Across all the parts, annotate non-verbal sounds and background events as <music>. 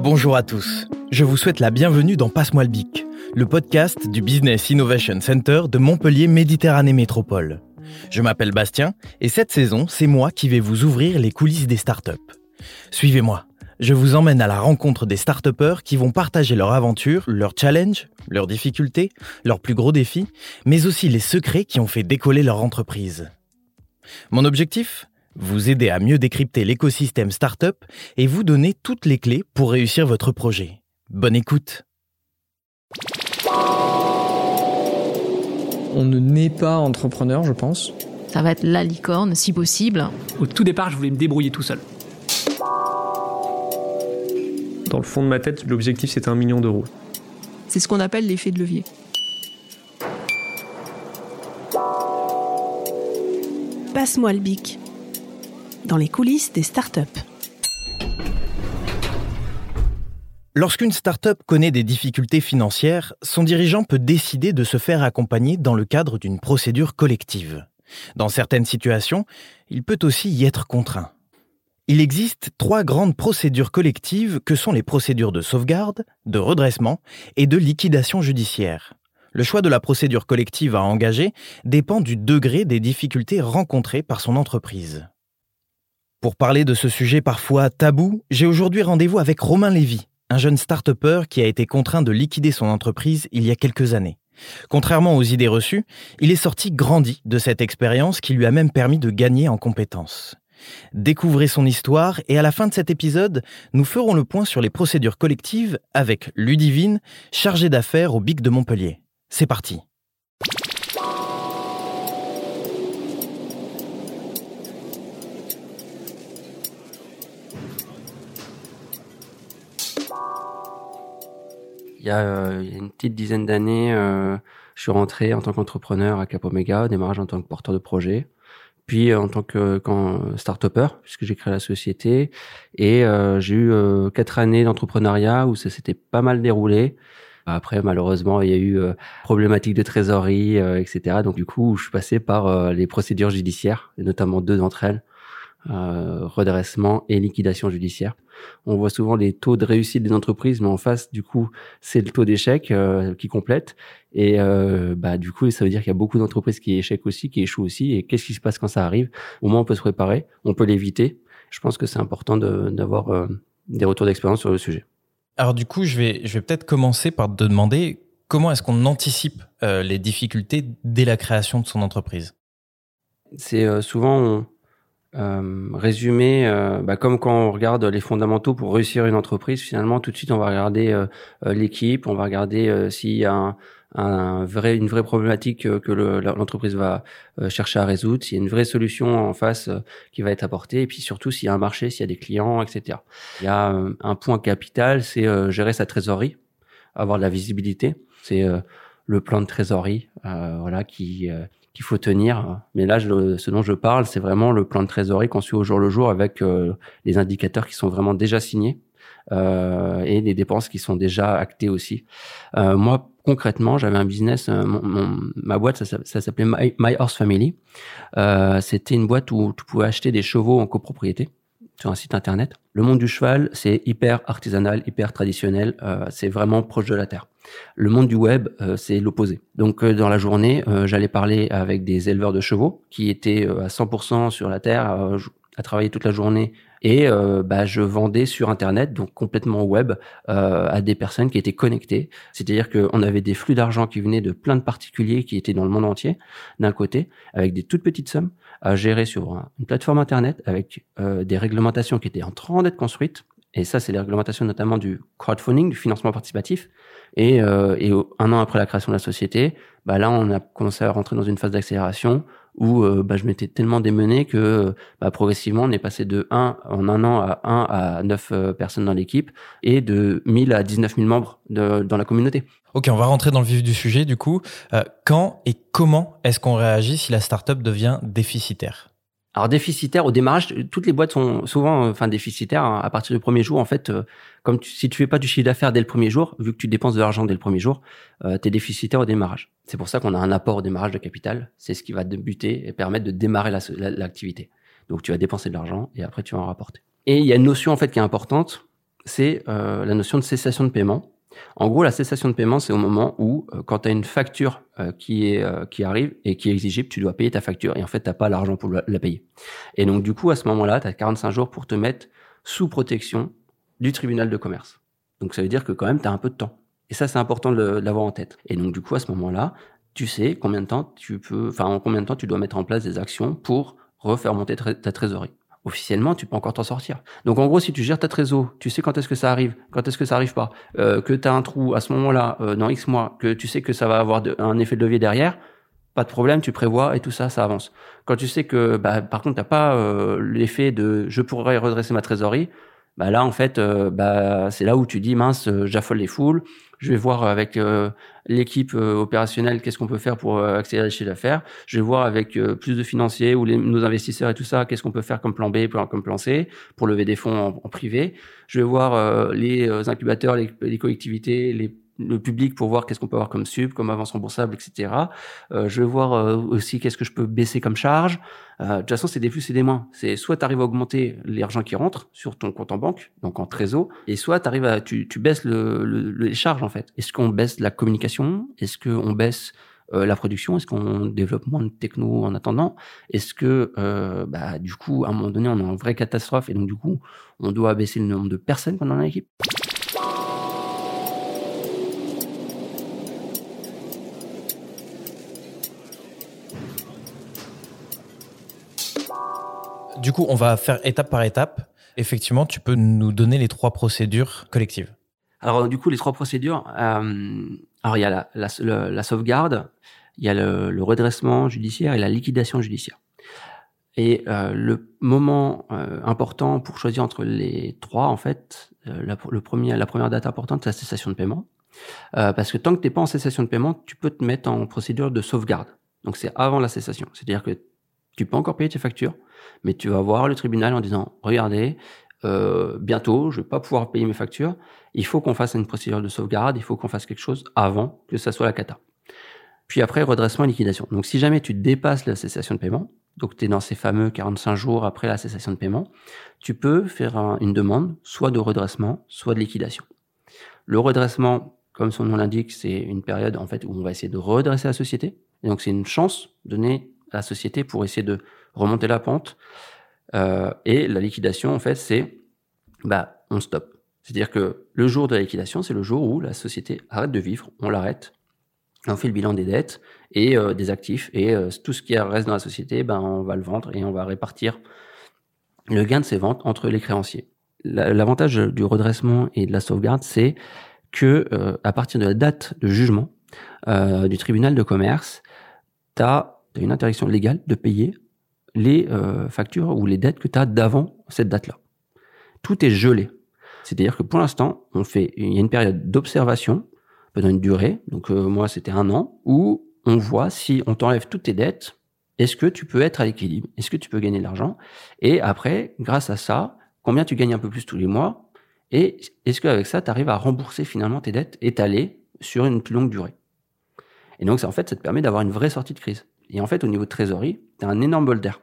Bonjour à tous. Je vous souhaite la bienvenue dans Passe-moi le bic, le podcast du Business Innovation Center de Montpellier Méditerranée Métropole. Je m'appelle Bastien et cette saison, c'est moi qui vais vous ouvrir les coulisses des startups. Suivez-moi. Je vous emmène à la rencontre des start qui vont partager leur aventure, leurs challenges, leurs difficultés, leurs plus gros défis, mais aussi les secrets qui ont fait décoller leur entreprise. Mon objectif? Vous aider à mieux décrypter l'écosystème startup et vous donner toutes les clés pour réussir votre projet. Bonne écoute On ne naît pas entrepreneur, je pense. Ça va être la licorne, si possible. Au tout départ, je voulais me débrouiller tout seul. Dans le fond de ma tête, l'objectif c'était un million d'euros. C'est ce qu'on appelle l'effet de levier. Passe-moi le bic. Dans les coulisses des startups. Lorsqu'une start-up connaît des difficultés financières, son dirigeant peut décider de se faire accompagner dans le cadre d'une procédure collective. Dans certaines situations, il peut aussi y être contraint. Il existe trois grandes procédures collectives que sont les procédures de sauvegarde, de redressement et de liquidation judiciaire. Le choix de la procédure collective à engager dépend du degré des difficultés rencontrées par son entreprise. Pour parler de ce sujet parfois tabou, j'ai aujourd'hui rendez-vous avec Romain Lévy, un jeune start qui a été contraint de liquider son entreprise il y a quelques années. Contrairement aux idées reçues, il est sorti grandi de cette expérience qui lui a même permis de gagner en compétences. Découvrez son histoire et à la fin de cet épisode, nous ferons le point sur les procédures collectives avec Ludivine, chargée d'affaires au BIC de Montpellier. C'est parti. Il y, a, euh, une petite dizaine d'années, euh, je suis rentré en tant qu'entrepreneur à Cap Omega, démarrage en tant que porteur de projet puis euh, en tant que start-upper puisque j'ai créé la société et euh, j'ai eu euh, quatre années d'entrepreneuriat où ça s'était pas mal déroulé. Après, malheureusement, il y a eu problématiques de trésorerie, etc. Donc, du coup, je suis passé par les procédures judiciaires, et notamment deux d'entre elles, redressement et liquidation judiciaire. On voit souvent les taux de réussite des entreprises, mais en face, du coup, c'est le taux d'échec qui complète. Et euh, bah, du coup, ça veut dire qu'il y a beaucoup d'entreprises qui échouent aussi, qui échouent aussi. Et qu'est-ce qui se passe quand ça arrive? Au moins, on peut se préparer, on peut l'éviter. Je pense que c'est important d'avoir euh, des retours d'expérience sur le sujet. Alors du coup, je vais, je vais peut-être commencer par te demander comment est-ce qu'on anticipe euh, les difficultés dès la création de son entreprise? C'est euh, souvent euh, résumé, euh, bah, comme quand on regarde les fondamentaux pour réussir une entreprise, finalement, tout de suite, on va regarder euh, l'équipe, on va regarder s'il y a un, un, vrai, une vraie problématique que l'entreprise va chercher à résoudre, s'il y a une vraie solution en face qui va être apportée, et puis surtout s'il y a un marché, s'il y a des clients, etc. Il y a un point capital, c'est gérer sa trésorerie, avoir de la visibilité. C'est le plan de trésorerie, voilà, qui qu'il faut tenir. Mais là, ce dont je parle, c'est vraiment le plan de trésorerie qu'on suit au jour le jour avec euh, les indicateurs qui sont vraiment déjà signés euh, et les dépenses qui sont déjà actées aussi. Euh, moi, concrètement, j'avais un business, ma boîte, ça, s'appelait My, My, Horse Family. C'était une boîte où tu pouvais acheter des chevaux en copropriété sur un site internet. Le monde du cheval, c'est hyper artisanal, hyper traditionnel, c'est vraiment proche de la terre. Le monde du web, euh, c'est l'opposé. Donc euh, dans la journée, j'allais parler avec des éleveurs de chevaux qui étaient à 100% sur la terre, à travailler toute la journée et bah, je vendais sur internet donc complètement web à des personnes qui étaient connectées c'est-à-dire qu'on avait des flux d'argent qui venaient de plein de particuliers qui étaient dans le monde entier d'un côté avec des toutes petites sommes à gérer sur une plateforme Internet avec euh, des réglementations qui étaient en train d'être construites. Et ça, c'est les réglementations notamment du crowdfunding, du financement participatif. Et, euh, un an après la création de la société, bah là, on a commencé à rentrer dans une phase d'accélération où euh, bah, je m'étais tellement démené que bah, progressivement, on est passé de 1 en un an à 1 à 9 euh, personnes dans l'équipe et de 1000 à 19 000 membres dans la communauté. Ok, on va rentrer dans le vif du sujet du coup. Euh, quand et comment est-ce qu'on réagit si la startup devient déficitaire? Alors déficitaire au démarrage, toutes les boîtes sont souvent enfin déficitaires hein, à partir du premier jour. En fait, euh, comme si tu fais pas du chiffre d'affaires dès le premier jour, vu que tu dépenses de l'argent dès le premier jour, euh, tu es déficitaire au démarrage. C'est pour ça qu'on a un apport au démarrage de capital. C'est ce qui va débuter et permettre de démarrer l'activité. Donc tu vas dépenser de l'argent et après tu vas en rapporter. Et il y a une notion en fait qui est importante, c'est euh, la notion de cessation de paiement. En gros, la cessation de paiement, c'est au moment où, euh, quand tu as une facture euh, qui, est, euh, qui arrive et qui est exigible, tu dois payer ta facture et en fait, tu pas l'argent pour la, payer. Et donc, du coup, à ce moment-là, tu as 45 jours pour te mettre sous protection du tribunal de commerce. Donc, ça veut dire que quand même, tu as un peu de temps. Et ça, c'est important de l'avoir en tête. Et donc, du coup, à ce moment-là, tu sais combien de temps tu peux, enfin, en combien de temps tu dois mettre en place des actions pour refaire monter ta trésorerie. Officiellement, tu peux encore t'en sortir. Donc, en gros, si tu gères ta trésor, tu sais quand est-ce que ça arrive, quand est-ce que ça arrive pas, euh, que tu as un trou à ce moment-là, euh, dans X mois, que tu sais que ça va avoir un effet de levier derrière, pas de problème, tu prévois et tout ça, ça avance. Quand tu sais que, bah, par contre, t'as pas euh, l'effet de je pourrais redresser ma trésorerie, bah là, en fait, euh, bah, c'est là où tu dis mince, euh, j'affole les foules. Je vais voir avec euh, l'équipe opérationnelle qu'est-ce qu'on peut faire pour accélérer le chiffre d'affaires. Je vais voir avec plus de financiers ou nos investisseurs et tout ça, qu'est-ce qu'on peut faire comme plan B, comme plan C pour lever des fonds en, privé. Je vais voir les incubateurs, les, les collectivités, les le public pour voir qu'est-ce qu'on peut avoir comme sub, comme avance remboursable, etc. Euh, je vais voir euh, aussi qu'est-ce que je peux baisser comme charge. Euh, de toute façon, c'est des plus et des moins. C'est soit tu arrives à augmenter l'argent qui rentre sur ton compte en banque, donc en trésor, et soit t'arrives à tu, tu baisses le, le- les charges en fait. Est-ce qu'on baisse la communication? Est-ce qu'on baisse euh, la production? Est-ce qu'on développe moins de techno en attendant? Est-ce que euh, bah, du coup, à un moment donné, on est en vraie catastrophe et donc du coup, on doit baisser le nombre de personnes qu'on a dans l'équipe? Du coup, on va faire étape par étape. Effectivement, tu peux nous donner les trois procédures collectives. Alors, du coup, les trois procédures, euh, alors il y a la, sauvegarde, il y a le, redressement judiciaire et la liquidation judiciaire. Et euh, le moment euh, important pour choisir entre les trois, en fait, la, le premier, la première date importante, c'est la cessation de paiement. Parce que tant que tu n'es pas en cessation de paiement, tu peux te mettre en procédure de sauvegarde. Donc c'est avant la cessation. C'est-à-dire que tu peux encore payer tes factures, mais tu vas voir le tribunal en disant, regardez, euh, bientôt, je vais pas pouvoir payer mes factures. Il faut qu'on fasse une procédure de sauvegarde. Il faut qu'on fasse quelque chose avant que ça soit la cata. Puis après, redressement et liquidation. Donc, si jamais tu dépasses la cessation de paiement, donc tu es dans ces fameux 45 jours après la cessation de paiement, tu peux faire un- une demande soit de redressement, soit de liquidation. Le redressement, comme son nom l'indique, c'est une période en fait où on va essayer de redresser la société. Donc, c'est une chance donnée la société pour essayer de remonter la pente. Euh, et la liquidation, en fait, c'est bah, on stoppe. C'est-à-dire que le jour de la liquidation, c'est le jour où la société arrête de vivre, on l'arrête, on fait le bilan des dettes et euh, des actifs, et euh, tout ce qui reste dans la société, ben, on va le vendre et on va répartir le gain de ces ventes entre les créanciers. La- L'avantage du redressement et de la sauvegarde, c'est que euh, à partir de la date de jugement euh, du tribunal de commerce, tu une interdiction légale de payer les euh, factures ou les dettes que tu as d'avant cette date-là. Tout est gelé. C'est-à-dire que pour l'instant, on fait, il y a une période d'observation pendant une durée. Donc euh, moi, c'était un an où on voit si on t'enlève toutes tes dettes, est-ce que tu peux être à l'équilibre? Est-ce que tu peux gagner de l'argent? Et après, grâce à ça, combien tu gagnes un peu plus tous les mois? Et est-ce qu'avec ça, tu arrives à rembourser finalement tes dettes étalées sur une plus longue durée? Et donc, ça, en fait, ça te permet d'avoir une vraie sortie de crise. Et en fait, au niveau de trésorerie, tu as un énorme bol d'air.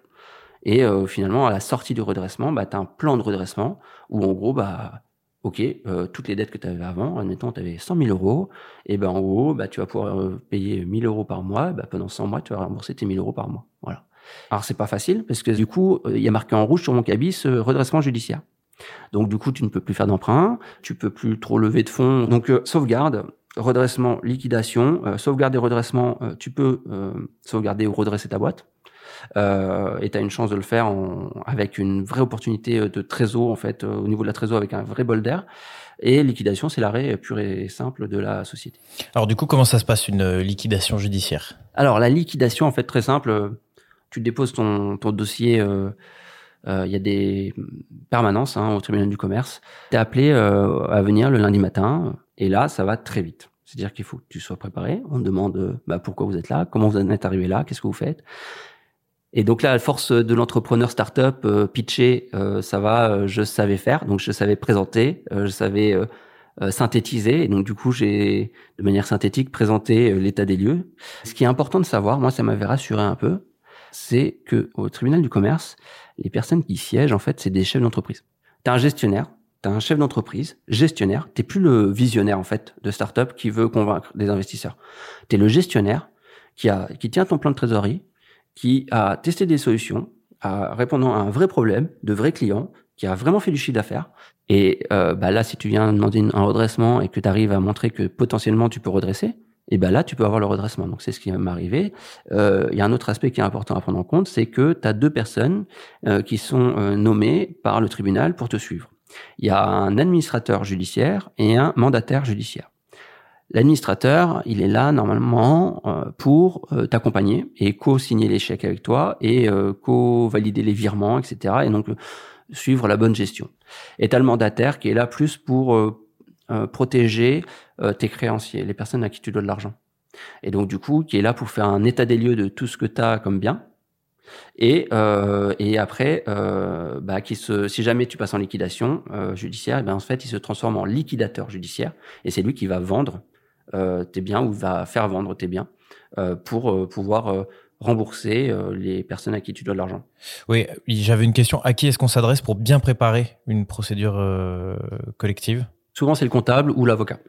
Et euh, finalement, à la sortie du redressement, bah, tu as un plan de redressement où, en gros, bah, OK, euh, toutes les dettes que tu avais avant, admettons, tu avais 100 000 euros, et ben en haut, bah, tu vas pouvoir euh, payer 1000 euros par mois, bah, pendant 100 mois, tu vas rembourser tes 1000 euros par mois. Voilà. Alors, c'est pas facile, parce que du coup, euh, il y a marqué en rouge sur mon cabis redressement judiciaire. Donc, du coup, tu ne peux plus faire d'emprunt, tu peux plus trop lever de fonds. Donc, sauvegarde, redressement, liquidation, euh, sauvegarde et redressement, euh, tu peux euh, sauvegarder ou redresser ta boîte. Euh, et tu as une chance de le faire en, avec une vraie opportunité de trésor, en fait, euh, au niveau de la trésor, avec un vrai bol d'air. Et liquidation, c'est l'arrêt pur et simple de la société. Alors du coup, comment ça se passe une euh, liquidation judiciaire? Alors, la liquidation, en fait, très simple. euh, Tu déposes ton, ton dossier. euh, euh, Il y a des permanences hein, au tribunal du commerce. Tu es appelé euh, à venir le lundi matin. Et là, ça va très vite. C'est-à-dire qu'il faut que tu sois préparé. On te demande euh, bah, pourquoi vous êtes là, comment vous en êtes arrivé là, qu'est-ce que vous faites? Et donc là, à force de l'entrepreneur startup, euh, pitcher, euh, ça va, euh, je savais faire, donc je savais présenter, je savais synthétiser, et donc du coup, j'ai de manière synthétique présenté l'état des lieux. Ce qui est important de savoir, moi, ça m'avait rassuré un peu, c'est que au tribunal du commerce, les personnes qui siègent, en fait, c'est des chefs d'entreprise. Tu as un gestionnaire, tu as un chef d'entreprise, gestionnaire, tu plus le visionnaire en fait de startup qui veut convaincre des investisseurs. Tu es le gestionnaire qui, a, qui tient ton plan de trésorerie, qui a testé des solutions, à répondant à un vrai problème de vrais clients, qui a vraiment fait du chiffre d'affaires. Et euh, bah là, si tu viens demander un redressement et que tu arrives à montrer que potentiellement tu peux redresser, et ben là, tu peux avoir le redressement. Donc, c'est ce qui va m'arriver. Euh, il y a un autre aspect qui est important à prendre en compte, c'est que tu as deux personnes euh, qui sont euh, nommées par le tribunal pour te suivre. Il y a un administrateur judiciaire et un mandataire judiciaire. L'administrateur, il est là normalement euh, pour euh, t'accompagner et co-signer les chèques avec toi et euh, co-valider les virements, etc. Et donc suivre la bonne gestion. Et tu as le mandataire qui est là plus pour protéger tes créanciers, les personnes à qui tu dois de l'argent. Et donc du coup, qui est là pour faire un état des lieux de tout ce que tu as comme bien. Et, et après, bah, qui se, si jamais tu passes en liquidation judiciaire, et ben en fait, il se transforme en liquidateur judiciaire et c'est lui qui va vendre euh, tes biens ou va faire vendre tes biens euh, pour euh, pouvoir rembourser les personnes à qui tu dois de l'argent. Oui, j'avais une question. À qui est-ce qu'on s'adresse pour bien préparer une procédure collective? Souvent, c'est le comptable ou l'avocat.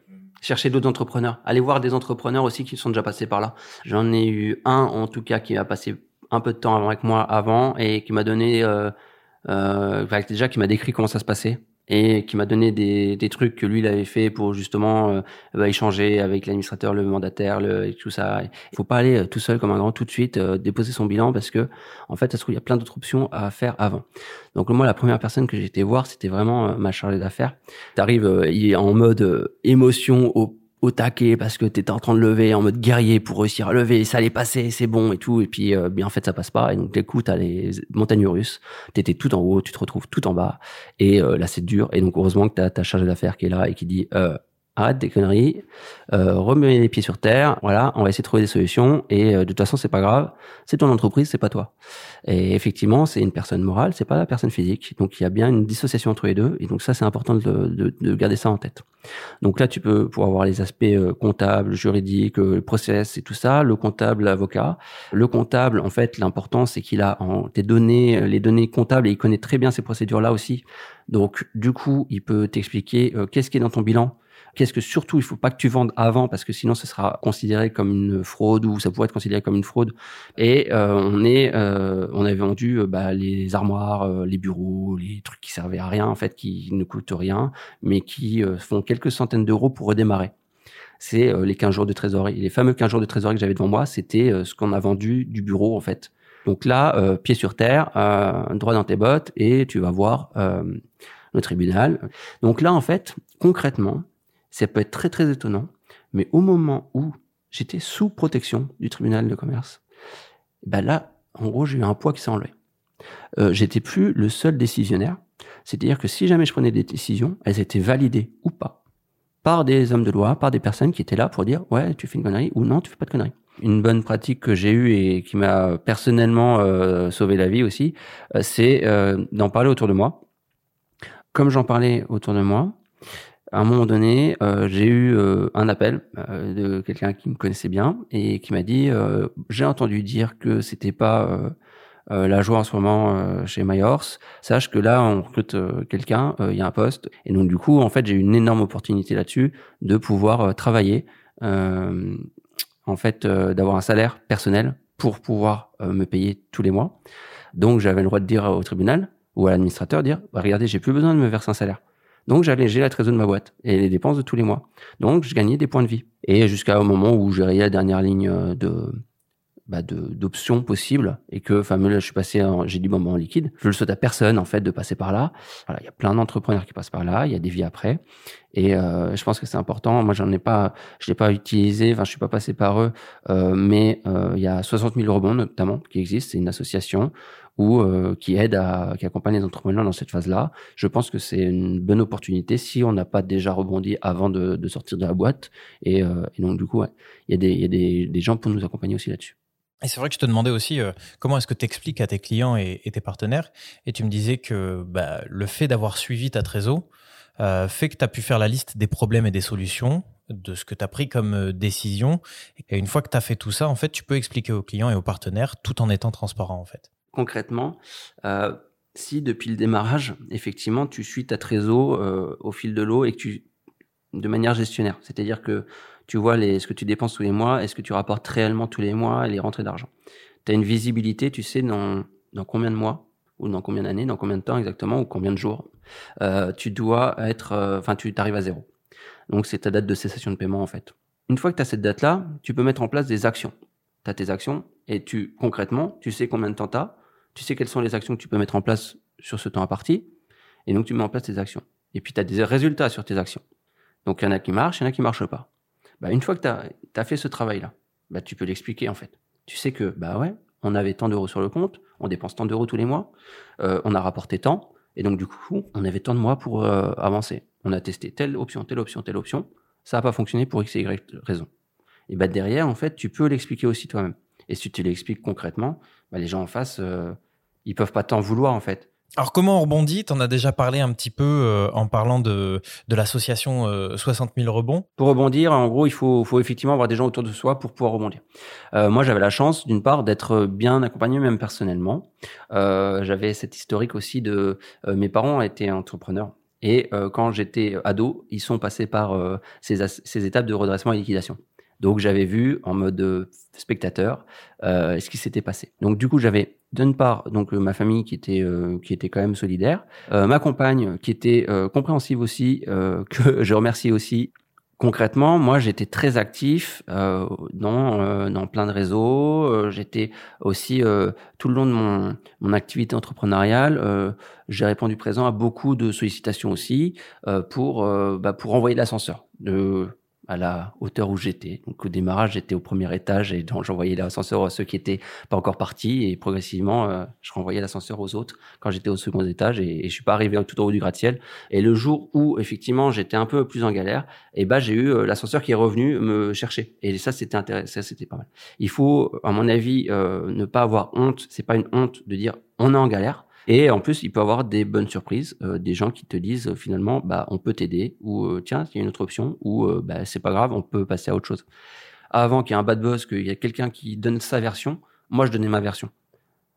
Chercher d'autres entrepreneurs. Allez voir des entrepreneurs aussi qui sont déjà passés par là. J'en ai eu un, en tout cas, qui a passé un peu de temps avec moi avant et qui m'a donné, euh, déjà, qui m'a décrit comment ça se passait et qui m'a donné des, des, trucs que lui il avait fait pour justement euh, bah, échanger avec l'administrateur, le mandataire, le, et tout ça. Il faut pas aller euh, tout seul comme un grand tout de suite euh, déposer son bilan parce que en fait, ça se trouve il y a plein d'autres options à faire avant. Donc moi, la première personne que j'ai été voir, c'était vraiment ma chargée d'affaires. T'arrives, est en mode émotion au au taquet parce que tu étais en train de lever en mode guerrier pour réussir à lever, ça allait passer, c'est bon et tout. Et puis, euh, bien en fait, ça passe pas. Et donc, du coup, t'as les montagnes russes. T'étais tout en haut, tu te retrouves tout en bas. Et euh, là, c'est dur. Et donc, heureusement que t'as ta charge d'affaires qui est là et qui dit, euh, arrête des conneries, euh, remets les pieds sur terre, voilà, on va essayer de trouver des solutions et euh, de toute façon c'est pas grave, c'est ton entreprise, c'est pas toi. Et effectivement, c'est une personne morale, c'est pas la personne physique, donc il y a bien une dissociation entre les deux et donc ça c'est important de, de, garder ça en tête. Donc là tu peux pouvoir avoir les aspects euh, comptables, juridiques, euh, process et tout ça, le comptable, l'avocat. Le comptable, en fait, l'important c'est qu'il a en, tes données, les données comptables et il connaît très bien ces procédures là aussi. Donc du coup, il peut t'expliquer qu'est-ce qui est dans ton bilan Qu'est-ce que surtout il faut pas que tu vendes avant parce que sinon ce sera considéré comme une fraude ou ça pourrait être considéré comme une fraude. Et euh, on est, euh, on avait vendu euh, bah, les armoires, les bureaux, les trucs qui servaient à rien en fait, qui ne coûtent rien, mais qui font quelques centaines d'euros pour redémarrer. C'est les 15 jours de trésorerie. Les fameux 15 jours de trésorerie que j'avais devant moi, c'était ce qu'on a vendu du bureau en fait. Donc là, pied sur terre, droit dans tes bottes, et tu vas voir le tribunal. Donc là, en fait, concrètement, ça peut être très très étonnant, mais au moment où j'étais sous protection du tribunal de commerce, ben là, en gros, j'ai eu un poids qui s'est enlevé. Euh, j'étais plus le seul décisionnaire. C'est-à-dire que si jamais je prenais des décisions, elles étaient validées ou pas par des hommes de loi, par des personnes qui étaient là pour dire ouais, tu fais une connerie ou non, tu fais pas de connerie. Une bonne pratique que j'ai eue et qui m'a personnellement euh, sauvé la vie aussi, euh, c'est euh, d'en parler autour de moi. Comme j'en parlais autour de moi, à un moment donné, euh, j'ai eu euh, un appel euh, de quelqu'un qui me connaissait bien et qui m'a dit j'ai entendu dire que c'était pas la joie en ce moment chez Myhors. Sache que là, on recrute quelqu'un, il y a un poste. Et donc du coup, en fait, j'ai eu une énorme opportunité là-dessus de pouvoir travailler, en fait, d'avoir un salaire personnel pour pouvoir me payer tous les mois. Donc j'avais le droit de dire au tribunal ou à l'administrateur dire bah, regardez, j'ai plus besoin de me verser un salaire donc j'allégeais la trésorerie de ma boîte et les dépenses de tous les mois. Donc je gagnais des points de vie. Et jusqu'au moment où j'ai la dernière ligne de bah d'options possibles et que fameux là je suis passé j'ai dit bon en liquide. Je le souhaite à personne en fait de passer par là. Voilà il y a plein d'entrepreneurs qui passent par là. Il y a des vies après. Et euh, je pense que c'est important. Moi j'en ai pas je l'ai pas utilisé. Enfin je suis pas passé par eux. Euh, mais euh, il y a 60 000 rebonds notamment qui existent. C'est une association ou euh, qui aide à, qui accompagne les entrepreneurs dans cette phase-là. Je pense que c'est une bonne opportunité si on n'a pas déjà rebondi avant de, sortir de la boîte. Et, euh, donc, du coup, il y a, des, gens pour nous accompagner aussi là-dessus. Et c'est vrai que je te demandais aussi euh, comment est-ce que tu expliques à tes clients et, et, tes partenaires. Et tu me disais que bah, le fait d'avoir suivi ta trésor fait que tu as pu faire la liste des problèmes et des solutions, de ce que tu as pris comme décision. Et une fois que tu as fait tout ça, en fait, tu peux expliquer aux clients et aux partenaires tout en étant transparent, en fait concrètement, euh, si depuis le démarrage, effectivement, tu suis ta trésor euh, au fil de l'eau et tu, de manière gestionnaire, c'est-à-dire que tu vois les, ce que tu dépenses tous les mois, est-ce que tu rapportes réellement tous les mois les rentrées d'argent? Tu as une visibilité, tu sais dans, combien de mois ou dans combien d'années, dans combien de temps exactement ou combien de jours euh, tu dois être, enfin tu t'arrives à zéro. Donc c'est ta date de cessation de paiement en fait. Une fois que tu as cette date-là, tu peux mettre en place des actions. Tu as tes actions et tu concrètement, tu sais combien de temps tu as, tu sais quelles sont les actions que tu peux mettre en place sur ce temps imparti et donc tu mets en place tes actions. Et puis tu as des résultats sur tes actions. Donc il y en a qui marchent, il y en a qui marchent pas. Bah, une fois que tu as, as, fait ce travail-là, bah, tu peux l'expliquer en fait. Tu sais que, bah ouais, on avait tant d'euros sur le compte, on dépense tant d'euros tous les mois, euh, on a rapporté tant, et donc du coup, on avait tant de mois pour euh, avancer. On a testé telle option, telle option, telle option, ça n'a pas fonctionné pour X et Y raison. Et bah derrière, en fait, tu peux l'expliquer aussi toi-même. Et si tu l'expliques concrètement, bah, les gens en face, euh, ils peuvent pas t'en vouloir en fait. Alors comment on rebondit? Tu en as déjà parlé un petit peu euh, en parlant de, de l'association euh, 60 000 rebonds. Pour rebondir, en gros, il faut, faut effectivement avoir des gens autour de soi pour pouvoir rebondir. Euh, moi, j'avais la chance, d'une part, d'être bien accompagné, même personnellement. Euh, j'avais cette historique aussi de... Euh, mes parents étaient entrepreneurs. Et euh, quand j'étais ado, ils sont passés par ces, ces étapes de redressement et liquidation. Donc j'avais vu en mode spectateur euh, ce qui s'était passé. Donc du coup j'avais d'une part donc ma famille qui était euh, qui était quand même solidaire, euh, ma compagne qui était compréhensive aussi que <laughs> je remercie aussi. Concrètement, moi j'étais très actif dans dans plein de réseaux. j'étais aussi tout le long de mon mon activité entrepreneuriale, j'ai répondu présent à beaucoup de sollicitations aussi pour bah, pour envoyer l'ascenseur de à la hauteur où j'étais. Donc au démarrage, j'étais au premier étage et j'envoyais l'ascenseur à ceux qui étaient pas encore partis et progressivement, euh, je renvoyais l'ascenseur aux autres quand j'étais au second étage et, je suis pas arrivé tout en haut du gratte-ciel. Et le jour où effectivement j'étais un peu plus en galère, et eh ben j'ai eu euh, l'ascenseur qui est revenu me chercher et ça c'était intéressant, c'était pas mal. Il faut, à mon avis, euh, ne pas avoir honte. C'est pas une honte de dire on est en galère et en plus, il peut avoir des bonnes surprises, euh, des gens qui te disent euh, finalement, bah, on peut t'aider, ou euh, tiens, il y a une autre option, ou bah, c'est pas grave, on peut passer à autre chose. Avant qu'il y ait un bad buzz, qu'il y ait quelqu'un qui donne sa version, moi je donnais ma version.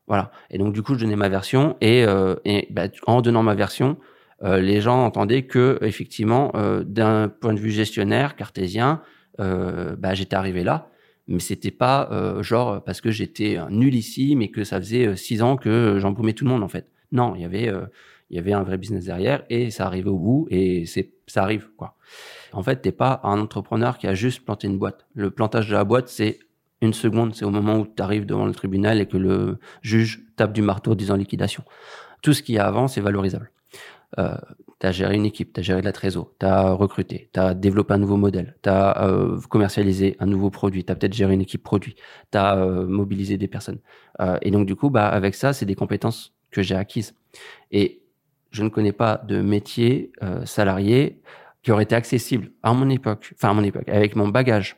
Voilà. Et donc du coup, je donnais ma version, et, et bah, en donnant ma version, les gens entendaient que effectivement, d'un point de vue gestionnaire, cartésien, bah, j'étais arrivé là mais c'était pas euh, genre parce que j'étais nul ici, mais que ça faisait euh, six ans que j'embaumais tout le monde en fait. Non, il y avait euh, il y avait un vrai business derrière et ça arrivait au bout et c'est ça arrive quoi. En fait, t'es pas un entrepreneur qui a juste planté une boîte. Le plantage de la boîte, c'est une seconde, c'est au moment où tu arrives devant le tribunal et que le juge tape du marteau disant liquidation. Tout ce qui y a avant, c'est valorisable. Euh, tu as géré une équipe, tu as géré de la trésor, tu as recruté, tu as développé un nouveau modèle, tu as euh, commercialisé un nouveau produit, tu as peut-être géré une équipe produit, tu as euh, mobilisé des personnes. Euh, et donc du coup, bah, avec ça, c'est des compétences que j'ai acquises. Et je ne connais pas de métier euh, salarié qui aurait été accessible à mon époque, enfin à mon époque, avec mon bagage,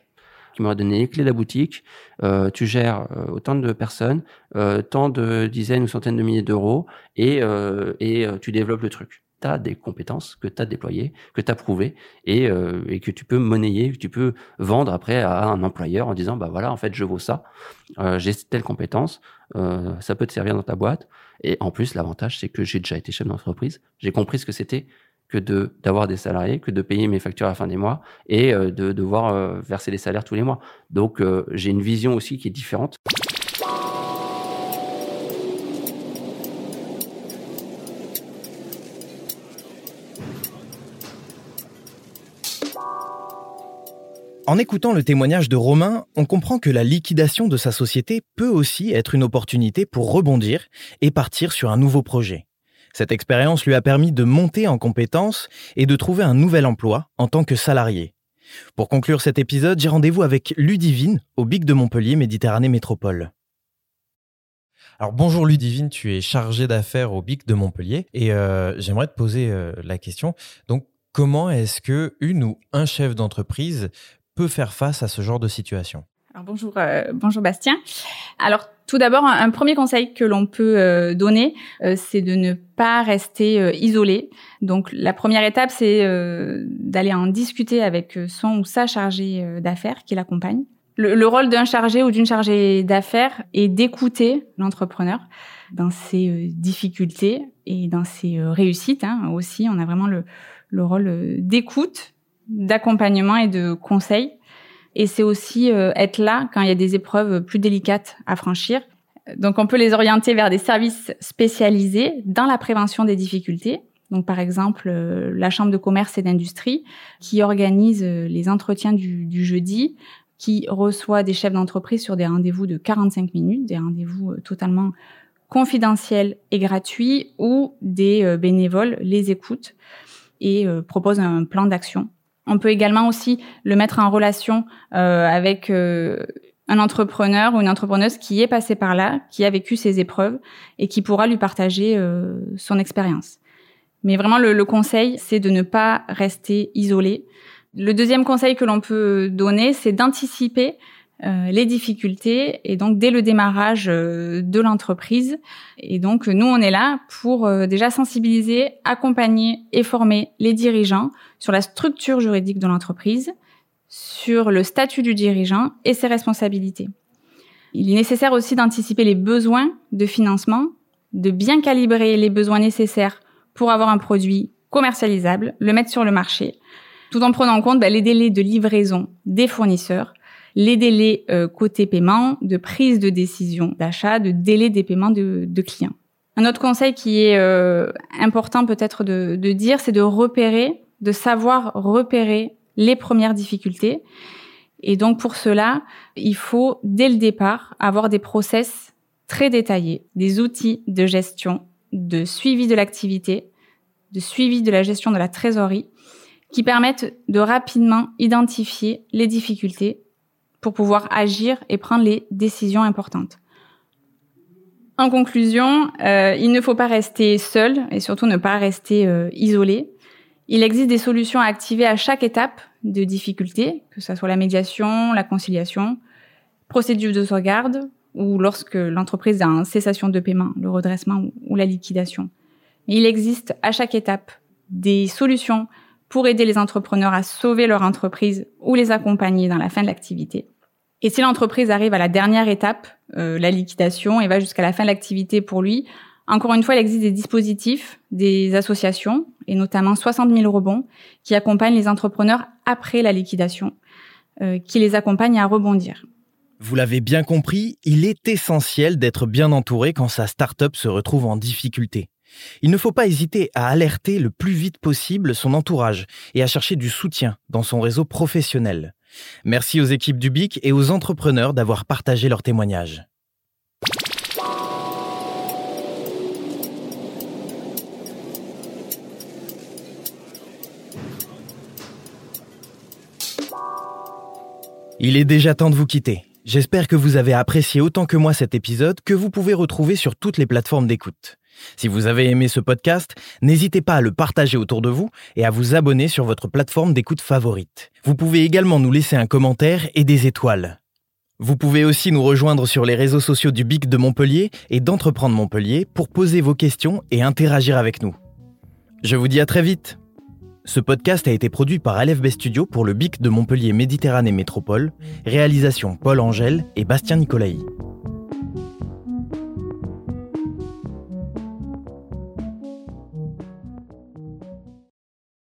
qui m'aurait donné les clés de la boutique. Euh, tu gères euh, autant de personnes, euh, tant de dizaines ou centaines de milliers d'euros, et, et tu développes le truc des compétences que tu as déployées, que tu as prouvées et, euh, et, que tu peux monnayer, que tu peux vendre après à un employeur en disant bah voilà en fait je vaux ça, euh, j'ai telle compétence, euh, ça peut te servir dans ta boîte et en plus l'avantage c'est que j'ai déjà été chef d'entreprise, j'ai compris ce que c'était que de d'avoir des salariés, que de payer mes factures à la fin des mois et de devoir verser les salaires tous les mois. Donc j'ai une vision aussi qui est différente. En écoutant le témoignage de Romain, on comprend que la liquidation de sa société peut aussi être une opportunité pour rebondir et partir sur un nouveau projet. Cette expérience lui a permis de monter en compétences et de trouver un nouvel emploi en tant que salarié. Pour conclure cet épisode, j'ai rendez-vous avec Ludivine au BIC de Montpellier Méditerranée Métropole. Alors bonjour Ludivine, tu es chargée d'affaires au BIC de Montpellier et euh, j'aimerais te poser euh, la question. Donc comment est-ce que une ou un chef d'entreprise peut faire face à ce genre de situation Alors bonjour, euh, bonjour Bastien. Alors tout d'abord, un, premier conseil que l'on peut euh, donner, euh, c'est de ne pas rester isolé. Donc la première étape, c'est d'aller en discuter avec son ou sa chargée d'affaires qui l'accompagne Le, rôle d'un chargé ou d'une chargée d'affaires est d'écouter l'entrepreneur dans ses difficultés et dans ses réussites hein, aussi. On a vraiment le, le rôle d'écoute, d'accompagnement et de conseil. Et c'est aussi être là quand il y a des épreuves plus délicates à franchir. Donc on peut les orienter vers des services spécialisés dans la prévention des difficultés. Donc par exemple la Chambre de commerce et d'industrie qui organise les entretiens du, du jeudi qui reçoit des chefs d'entreprise sur des rendez-vous de 45 minutes, des rendez-vous euh, totalement confidentiels et gratuits, où des euh, bénévoles les écoutent et euh, proposent un plan d'action. On peut également aussi le mettre en relation avec un entrepreneur ou une entrepreneuse qui est passé par là, qui a vécu ces épreuves et qui pourra lui partager son expérience. Mais vraiment, le, le conseil, c'est de ne pas rester isolé, le deuxième conseil que l'on peut donner, c'est d'anticiper euh, les difficultés et donc dès le démarrage euh, de l'entreprise. Et donc nous, on est là pour euh, déjà sensibiliser, accompagner et former les dirigeants sur la structure juridique de l'entreprise, sur le statut du dirigeant et ses responsabilités. Il est nécessaire aussi d'anticiper les besoins de financement, de bien calibrer les besoins nécessaires pour avoir un produit commercialisable, le mettre sur le marché, tout en prenant en compte bah, les délais de livraison des fournisseurs, les délais euh, côté paiement, de prise de décision d'achat, de délai des paiements de, clients. Un autre conseil qui est euh, important peut-être de, de dire, c'est de repérer, de savoir repérer les premières difficultés. Et donc pour cela, il faut dès le départ avoir des process très détaillés, des outils de gestion, de suivi de l'activité, de suivi de la gestion de la trésorerie qui permettent de rapidement identifier les difficultés pour pouvoir agir et prendre les décisions importantes. En conclusion, euh, il ne faut pas rester seul et surtout ne pas rester euh, isolé. Il existe des solutions à activer à chaque étape de difficulté, que ce soit la médiation, la conciliation, procédure de sauvegarde ou lorsque l'entreprise a une cessation de paiement, le redressement ou la liquidation. Il existe à chaque étape des solutions pour aider les entrepreneurs à sauver leur entreprise ou les accompagner dans la fin de l'activité. Et si l'entreprise arrive à la dernière étape, euh, la liquidation, et va jusqu'à la fin de l'activité pour lui, encore une fois, il existe des dispositifs, des associations, et notamment 60 000 rebonds, qui accompagnent les entrepreneurs après la liquidation, euh, qui les accompagnent à rebondir. Vous l'avez bien compris, il est essentiel d'être bien entouré quand sa start-up se retrouve en difficulté. Il ne faut pas hésiter à alerter le plus vite possible son entourage et à chercher du soutien dans son réseau professionnel. Merci aux équipes du BIC et aux entrepreneurs d'avoir partagé leurs témoignages. Il est déjà temps de vous quitter. J'espère que vous avez apprécié autant que moi cet épisode que vous pouvez retrouver sur toutes les plateformes d'écoute. Si vous avez aimé ce podcast, n'hésitez pas à le partager autour de vous et à vous abonner sur votre plateforme d'écoute favorite. Vous pouvez également nous laisser un commentaire et des étoiles. Vous pouvez aussi nous rejoindre sur les réseaux sociaux du BIC de Montpellier et d'Entreprendre Montpellier pour poser vos questions et interagir avec nous. Je vous dis à très vite. Ce podcast a été produit par LFB Studio pour le BIC de Montpellier Méditerranée Métropole, réalisation Paul Angèle et Bastien Nicolaï.